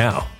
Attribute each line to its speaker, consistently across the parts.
Speaker 1: now.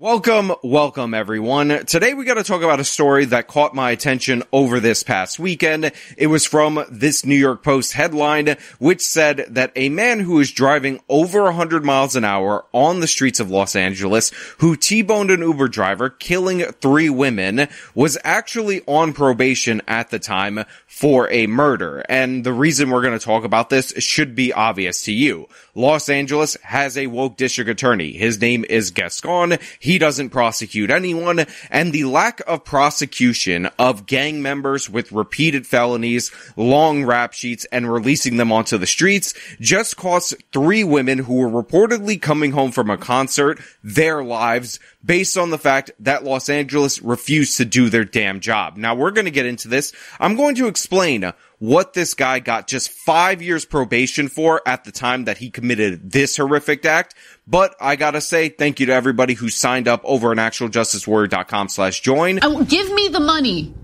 Speaker 2: Welcome, welcome everyone. Today we got to talk about a story that caught my attention over this past weekend. It was from this New York Post headline, which said that a man who was driving over 100 miles an hour on the streets of Los Angeles, who T-boned an Uber driver, killing three women, was actually on probation at the time for a murder. And the reason we're going to talk about this should be obvious to you. Los Angeles has a woke district attorney. His name is Gascon. He doesn't prosecute anyone. And the lack of prosecution of gang members with repeated felonies, long rap sheets, and releasing them onto the streets just cost three women who were reportedly coming home from a concert their lives based on the fact that Los Angeles refused to do their damn job. Now we're going to get into this. I'm going to explain what this guy got just five years probation for at the time that he committed this horrific act. But I gotta say, thank you to everybody who signed up over on actualjusticewarrior.com slash join.
Speaker 3: Oh, give me the money.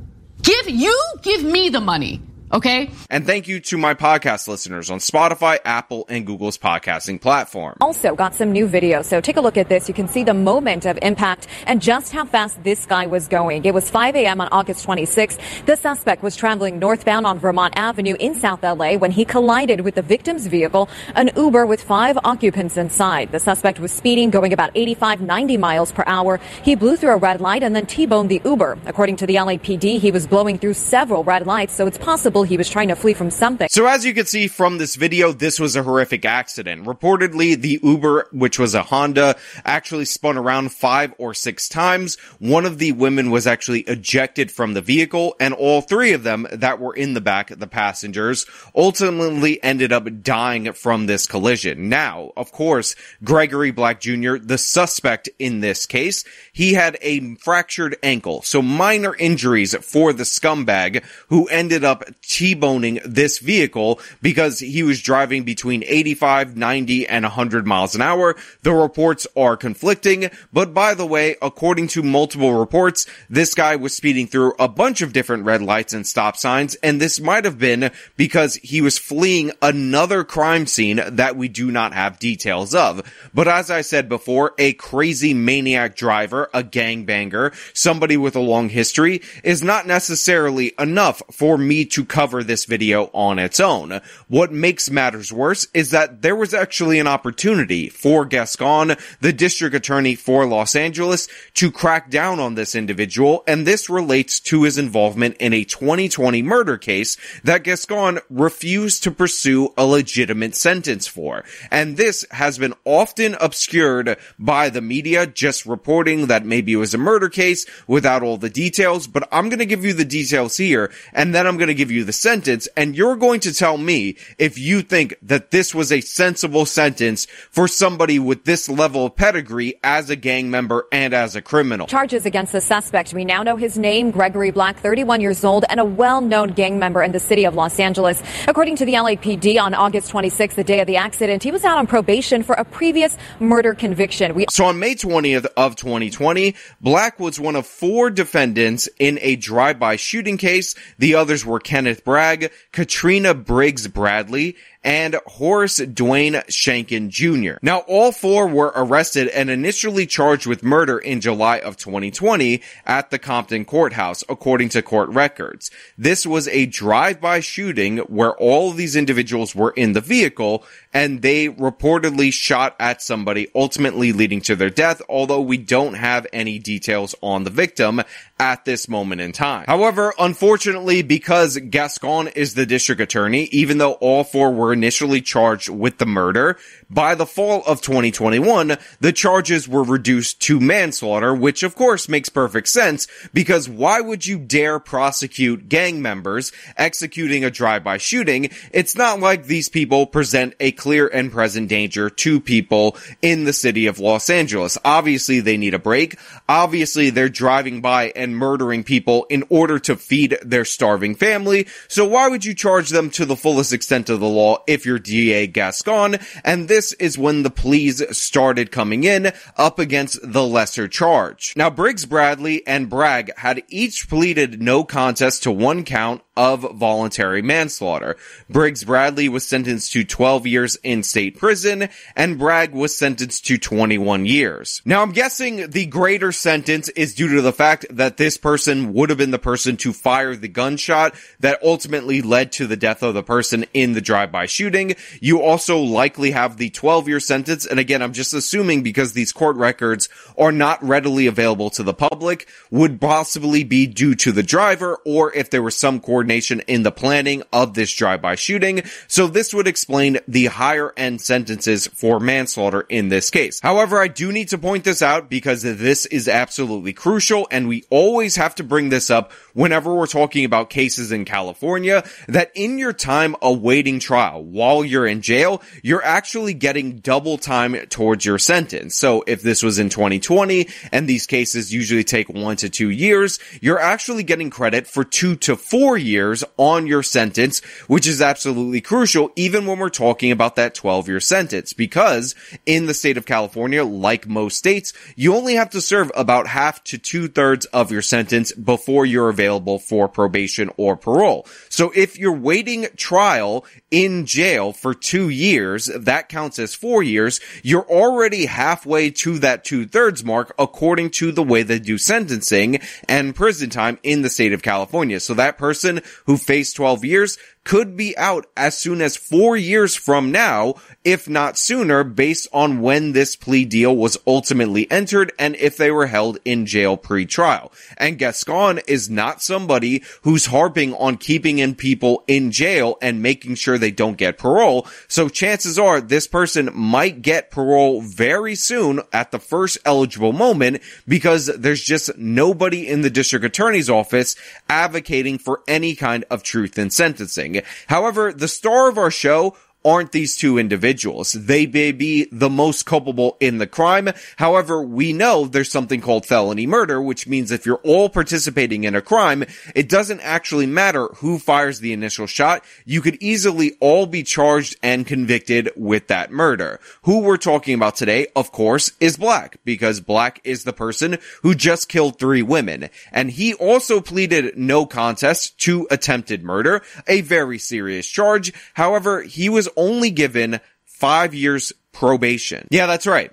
Speaker 3: Give, you give me the money. Okay.
Speaker 2: And thank you to my podcast listeners on Spotify, Apple, and Google's podcasting platform.
Speaker 4: Also got some new video. So take a look at this. You can see the moment of impact and just how fast this guy was going. It was 5 a.m. on August 26th. The suspect was traveling northbound on Vermont Avenue in South LA when he collided with the victim's vehicle, an Uber with five occupants inside. The suspect was speeding, going about 85, 90 miles per hour. He blew through a red light and then T-boned the Uber. According to the LAPD, he was blowing through several red lights, so it's possible he was trying to flee from something.
Speaker 2: So as you can see from this video, this was a horrific accident. Reportedly, the Uber, which was a Honda, actually spun around five or six times. One of the women was actually ejected from the vehicle, and all three of them that were in the back, the passengers, ultimately ended up dying from this collision. Now, of course, Gregory Black Jr., the suspect in this case, he had a fractured ankle, so minor injuries for the scumbag who ended up T-boning this vehicle because he was driving between 85, 90, and 100 miles an hour. The reports are conflicting, but by the way, according to multiple reports, this guy was speeding through a bunch of different red lights and stop signs, and this might have been because he was fleeing another crime scene that we do not have details of. But as I said before, a crazy maniac driver, a gangbanger, somebody with a long history, is not necessarily enough for me to cover this video on its own. What makes matters worse is that there was actually an opportunity for Gascon, the district attorney for Los Angeles, to crack down on this individual, and this relates to his involvement in a 2020 murder case that Gascon refused to pursue a legitimate sentence for. And this has been often obscured by the media, just reporting that maybe it was a murder case without all the details, but I'm gonna give you the details here, and then I'm gonna give you the sentence and you're going to tell me if you think that this was a sensible sentence for somebody with this level of pedigree as a gang member and as a criminal.
Speaker 4: Charges against the suspect. We now know his name, Gregory Black, 31 years old and a well-known gang member in the city of Los Angeles. According to the LAPD on August 26th, the day of the accident, he was out on probation for a previous murder conviction. We-
Speaker 2: so on May 20th of 2020, Black was one of four defendants in a drive-by shooting case. The others were Kenneth Bragg, Katrina Briggs Bradley, and Horace Dwayne Shanken Jr. Now, all four were arrested and initially charged with murder in July of 2020 at the Compton courthouse, according to court records. This was a drive-by shooting where all of these individuals were in the vehicle and they reportedly shot at somebody, ultimately leading to their death, although we don't have any details on the victim at this moment in time. However, unfortunately, because Gascon is the district attorney, even though all four were initially charged with the murder. By the fall of 2021, the charges were reduced to manslaughter, which of course makes perfect sense because why would you dare prosecute gang members executing a drive-by shooting? It's not like these people present a clear and present danger to people in the city of Los Angeles. Obviously, they need a break. Obviously, they're driving by and murdering people in order to feed their starving family. So why would you charge them to the fullest extent of the law if you're DA Gascon? And this is when the pleas started coming in up against the lesser charge. Now, Briggs Bradley and Bragg had each pleaded no contest to one count of voluntary manslaughter. Briggs Bradley was sentenced to 12 years in state prison and Bragg was sentenced to 21 years. Now I'm guessing the greater sentence is due to the fact that this person would have been the person to fire the gunshot that ultimately led to the death of the person in the drive-by shooting. You also likely have the 12 year sentence. And again, I'm just assuming because these court records are not readily available to the public would possibly be due to the driver or if there was some court coordination in the planning of this drive-by shooting. So this would explain the higher end sentences for manslaughter in this case. However, I do need to point this out because this is absolutely crucial and we always have to bring this up whenever we're talking about cases in California that in your time awaiting trial while you're in jail, you're actually getting double time towards your sentence. So if this was in 2020 and these cases usually take one to two years, you're actually getting credit for two to four years years on your sentence, which is absolutely crucial, even when we're talking about that 12 year sentence, because in the state of California, like most states, you only have to serve about half to two thirds of your sentence before you're available for probation or parole. So if you're waiting trial in jail for two years, that counts as four years, you're already halfway to that two thirds mark according to the way they do sentencing and prison time in the state of California. So that person who faced 12 years could be out as soon as four years from now, if not sooner, based on when this plea deal was ultimately entered and if they were held in jail pre-trial. And Gascon is not somebody who's harping on keeping in people in jail and making sure they don't get parole. So chances are this person might get parole very soon at the first eligible moment because there's just nobody in the district attorney's office advocating for any kind of truth in sentencing. However, the star of our show aren't these two individuals. They may be the most culpable in the crime. However, we know there's something called felony murder, which means if you're all participating in a crime, it doesn't actually matter who fires the initial shot. You could easily all be charged and convicted with that murder. Who we're talking about today, of course, is Black, because Black is the person who just killed three women. And he also pleaded no contest to attempted murder, a very serious charge. However, he was only given five years probation. Yeah, that's right.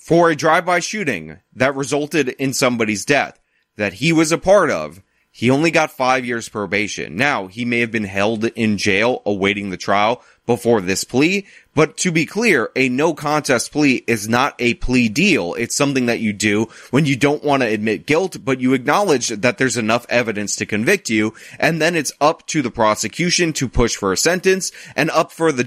Speaker 2: For a drive-by shooting that resulted in somebody's death that he was a part of, he only got five years probation. Now, he may have been held in jail awaiting the trial before this plea, but to be clear, a no contest plea is not a plea deal. It's something that you do when you don't want to admit guilt, but you acknowledge that there's enough evidence to convict you, and then it's up to the prosecution to push for a sentence and up for the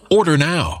Speaker 5: Order now.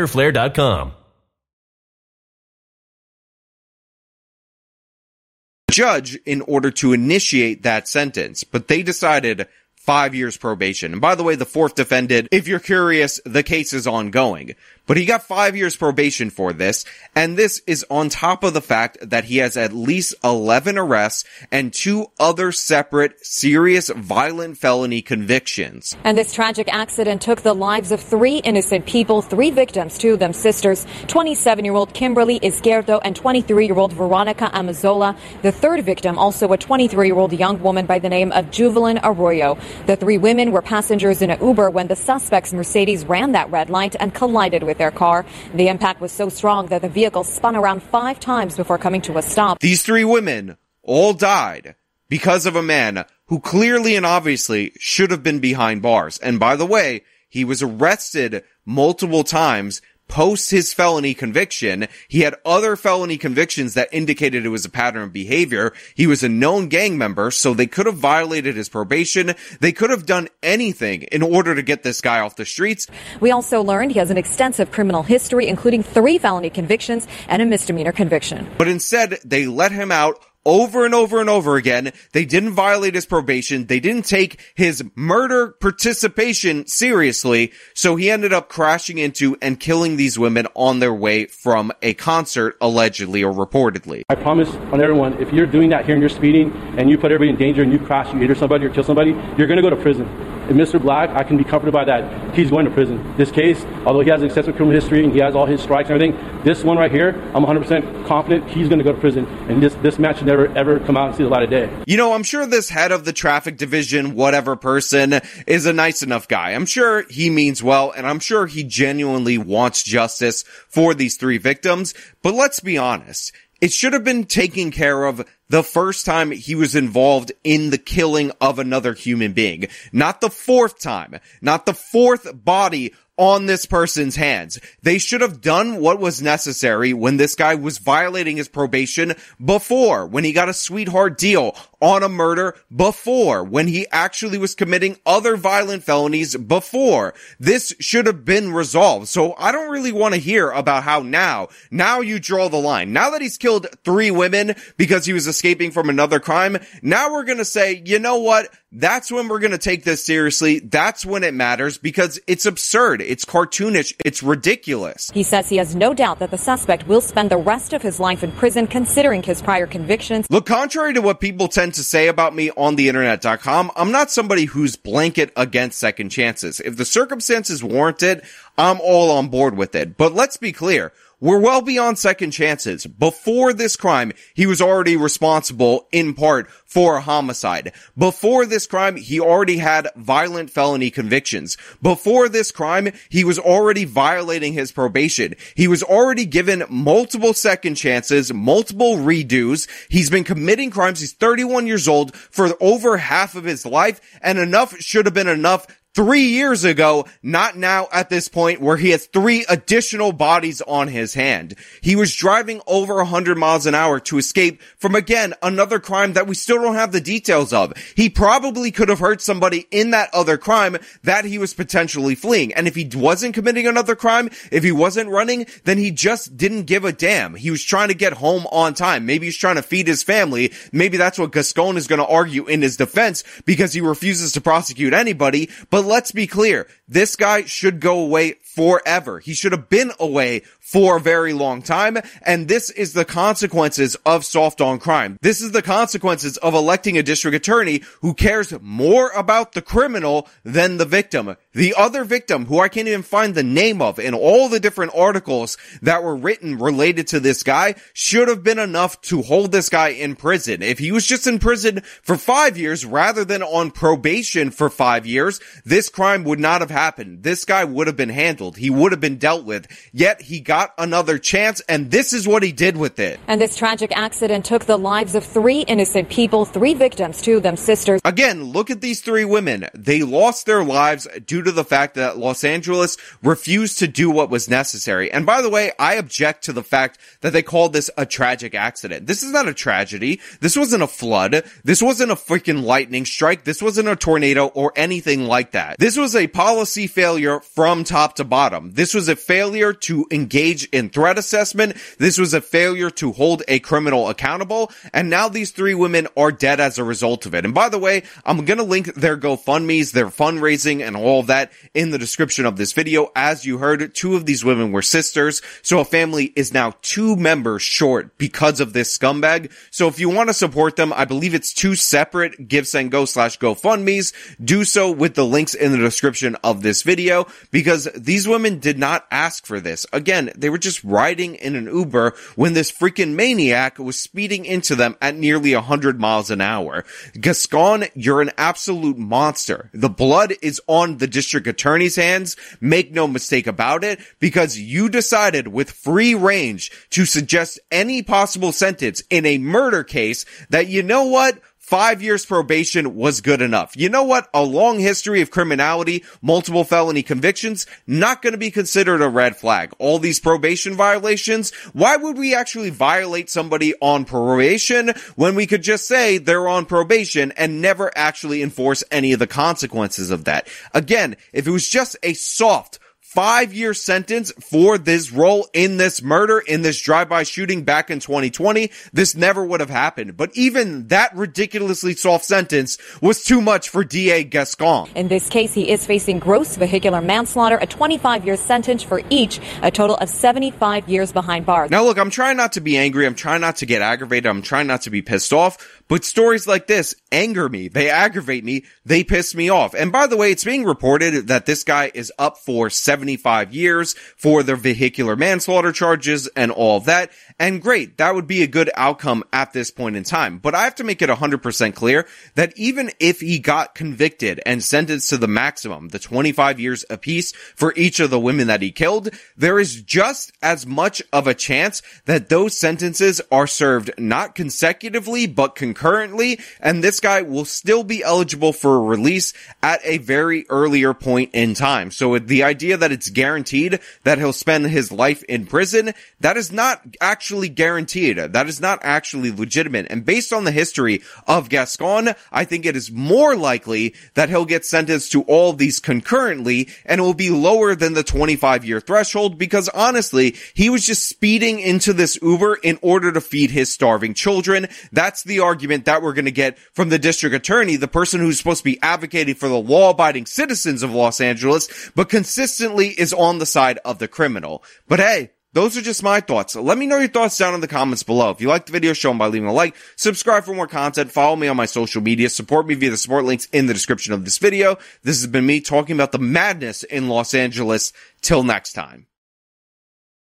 Speaker 2: Judge in order to initiate that sentence, but they decided five years probation. And by the way, the fourth defendant, if you're curious, the case is ongoing. But he got five years probation for this, and this is on top of the fact that he has at least 11 arrests and two other separate serious violent felony convictions.
Speaker 4: And this tragic accident took the lives of three innocent people, three victims, two of them sisters, 27-year-old Kimberly Izquierdo and 23-year-old Veronica Amazola. The third victim, also a 23-year-old young woman by the name of Juvelin Arroyo. The three women were passengers in an Uber when the suspect's Mercedes ran that red light and collided with their car. The impact was so strong that the vehicle spun around five times before coming to a stop.
Speaker 2: These three women all died because of a man who clearly and obviously should have been behind bars. And by the way, he was arrested multiple times post his felony conviction. He had other felony convictions that indicated it was a pattern of behavior. He was a known gang member, so they could have violated his probation. They could have done anything in order to get this guy off the streets.
Speaker 4: We also learned he has an extensive criminal history, including three felony convictions and a misdemeanor conviction.
Speaker 2: But instead, they let him out over and over and over again. They didn't violate his probation. They didn't take his murder participation seriously. So he ended up crashing into and killing these women on their way from a concert, allegedly or reportedly.
Speaker 6: I promise on everyone, if you're doing that here and you're speeding and you put everybody in danger and you crash, you injure somebody or kill somebody, you're going to go to prison. And Mr. Black, I can be comforted by that. He's going to prison. This case, although he has an extensive criminal history and he has all his strikes and everything, this one right here, I'm 100% confident he's going to go to prison. And this, this match never, ever come out and see the light of day.
Speaker 2: You know, I'm sure this head of the traffic division, whatever person, is a nice enough guy. I'm sure he means well, and I'm sure he genuinely wants justice for these three victims. But let's be honest. It should have been taken care of the first time he was involved in the killing of another human being. Not the fourth time. Not the fourth body on this person's hands. They should have done what was necessary when this guy was violating his probation before, when he got a sweetheart deal on a murder before, when he actually was committing other violent felonies before. This should have been resolved. So I don't really want to hear about how now, now you draw the line. Now that he's killed three women because he was a escaping from another crime. Now we're going to say, you know what? That's when we're going to take this seriously. That's when it matters because it's absurd. It's cartoonish. It's ridiculous.
Speaker 4: He says he has no doubt that the suspect will spend the rest of his life in prison considering his prior convictions.
Speaker 2: Look, contrary to what people tend to say about me on the internet.com, I'm not somebody who's blanket against second chances. If the circumstances warrant it, I'm all on board with it. But let's be clear. We're well beyond second chances. Before this crime, he was already responsible in part for a homicide. Before this crime, he already had violent felony convictions. Before this crime, he was already violating his probation. He was already given multiple second chances, multiple redos. He's been committing crimes. He's 31 years old for over half of his life and enough should have been enough three years ago, not now at this point where he has three additional bodies on his hand. He was driving over 100 miles an hour to escape from again another crime that we still don't have the details of. He probably could have hurt somebody in that other crime that he was potentially fleeing. And if he wasn't committing another crime, if he wasn't running, then he just didn't give a damn. He was trying to get home on time. Maybe he's trying to feed his family. Maybe that's what Gascon is going to argue in his defense because he refuses to prosecute anybody. But but let's be clear. This guy should go away forever. He should have been away for a very long time. And this is the consequences of soft on crime. This is the consequences of electing a district attorney who cares more about the criminal than the victim. The other victim, who I can't even find the name of in all the different articles that were written related to this guy, should have been enough to hold this guy in prison. If he was just in prison for five years rather than on probation for five years, this crime would not have happened. This guy would have been handled. He would have been dealt with. Yet he got got another chance, and this is what he did with it.
Speaker 4: And this tragic accident took the lives of three innocent people, three victims, two of them sisters.
Speaker 2: Again, look at these three women. They lost their lives due to the fact that Los Angeles refused to do what was necessary. And by the way, I object to the fact that they called this a tragic accident. This is not a tragedy. This wasn't a flood. This wasn't a freaking lightning strike. This wasn't a tornado or anything like that. This was a policy failure from top to bottom. This was a failure to engage engage in threat assessment. This was a failure to hold a criminal accountable. And now these three women are dead as a result of it. And by the way, I'm going to link their GoFundMe's, their fundraising and all of that in the description of this video. As you heard, two of these women were sisters. So a family is now two members short because of this scumbag. So if you want to support them, I believe it's two separate gifts and go slash GoFundMe's. Do so with the links in the description of this video because these women did not ask for this. Again, they were just riding in an Uber when this freaking maniac was speeding into them at nearly 100 miles an hour. Gascon, you're an absolute monster. The blood is on the district attorney's hands. Make no mistake about it because you decided with free range to suggest any possible sentence in a murder case that you know what? Five years probation was good enough. You know what? A long history of criminality, multiple felony convictions, not going to be considered a red flag. All these probation violations, why would we actually violate somebody on probation when we could just say they're on probation and never actually enforce any of the consequences of that? Again, if it was just a soft, five year sentence for this role in this murder, in this drive-by shooting back in 2020, this never would have happened. But even that ridiculously soft sentence was too much for DA Gascon.
Speaker 4: In this case, he is facing gross vehicular manslaughter, a 25 year sentence for each, a total of 75 years behind bars.
Speaker 2: Now look, I'm trying not to be angry. I'm trying not to get aggravated. I'm trying not to be pissed off. But stories like this anger me. They aggravate me. They piss me off. And by the way, it's being reported that this guy is up for 75 years for the vehicular manslaughter charges and all that. And great. That would be a good outcome at this point in time. But I have to make it 100% clear that even if he got convicted and sentenced to the maximum, the 25 years apiece for each of the women that he killed, there is just as much of a chance that those sentences are served not consecutively, but concurrently and this guy will still be eligible for release at a very earlier point in time. So the idea that it's guaranteed that he'll spend his life in prison, that is not actually actually guaranteed. That is not actually legitimate. And based on the history of Gascon, I think it is more likely that he'll get sentenced to all these concurrently and it will be lower than the 25 year threshold because honestly, he was just speeding into this Uber in order to feed his starving children. That's the argument that we're going to get from the district attorney, the person who's supposed to be advocating for the law abiding citizens of Los Angeles, but consistently is on the side of the criminal. But hey, those are just my thoughts. Let me know your thoughts down in the comments below. If you liked the video, show them by leaving a like, subscribe for more content, follow me on my social media, support me via the support links in the description of this video. This has been me talking about the madness in Los Angeles. Till next time.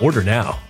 Speaker 1: Order now.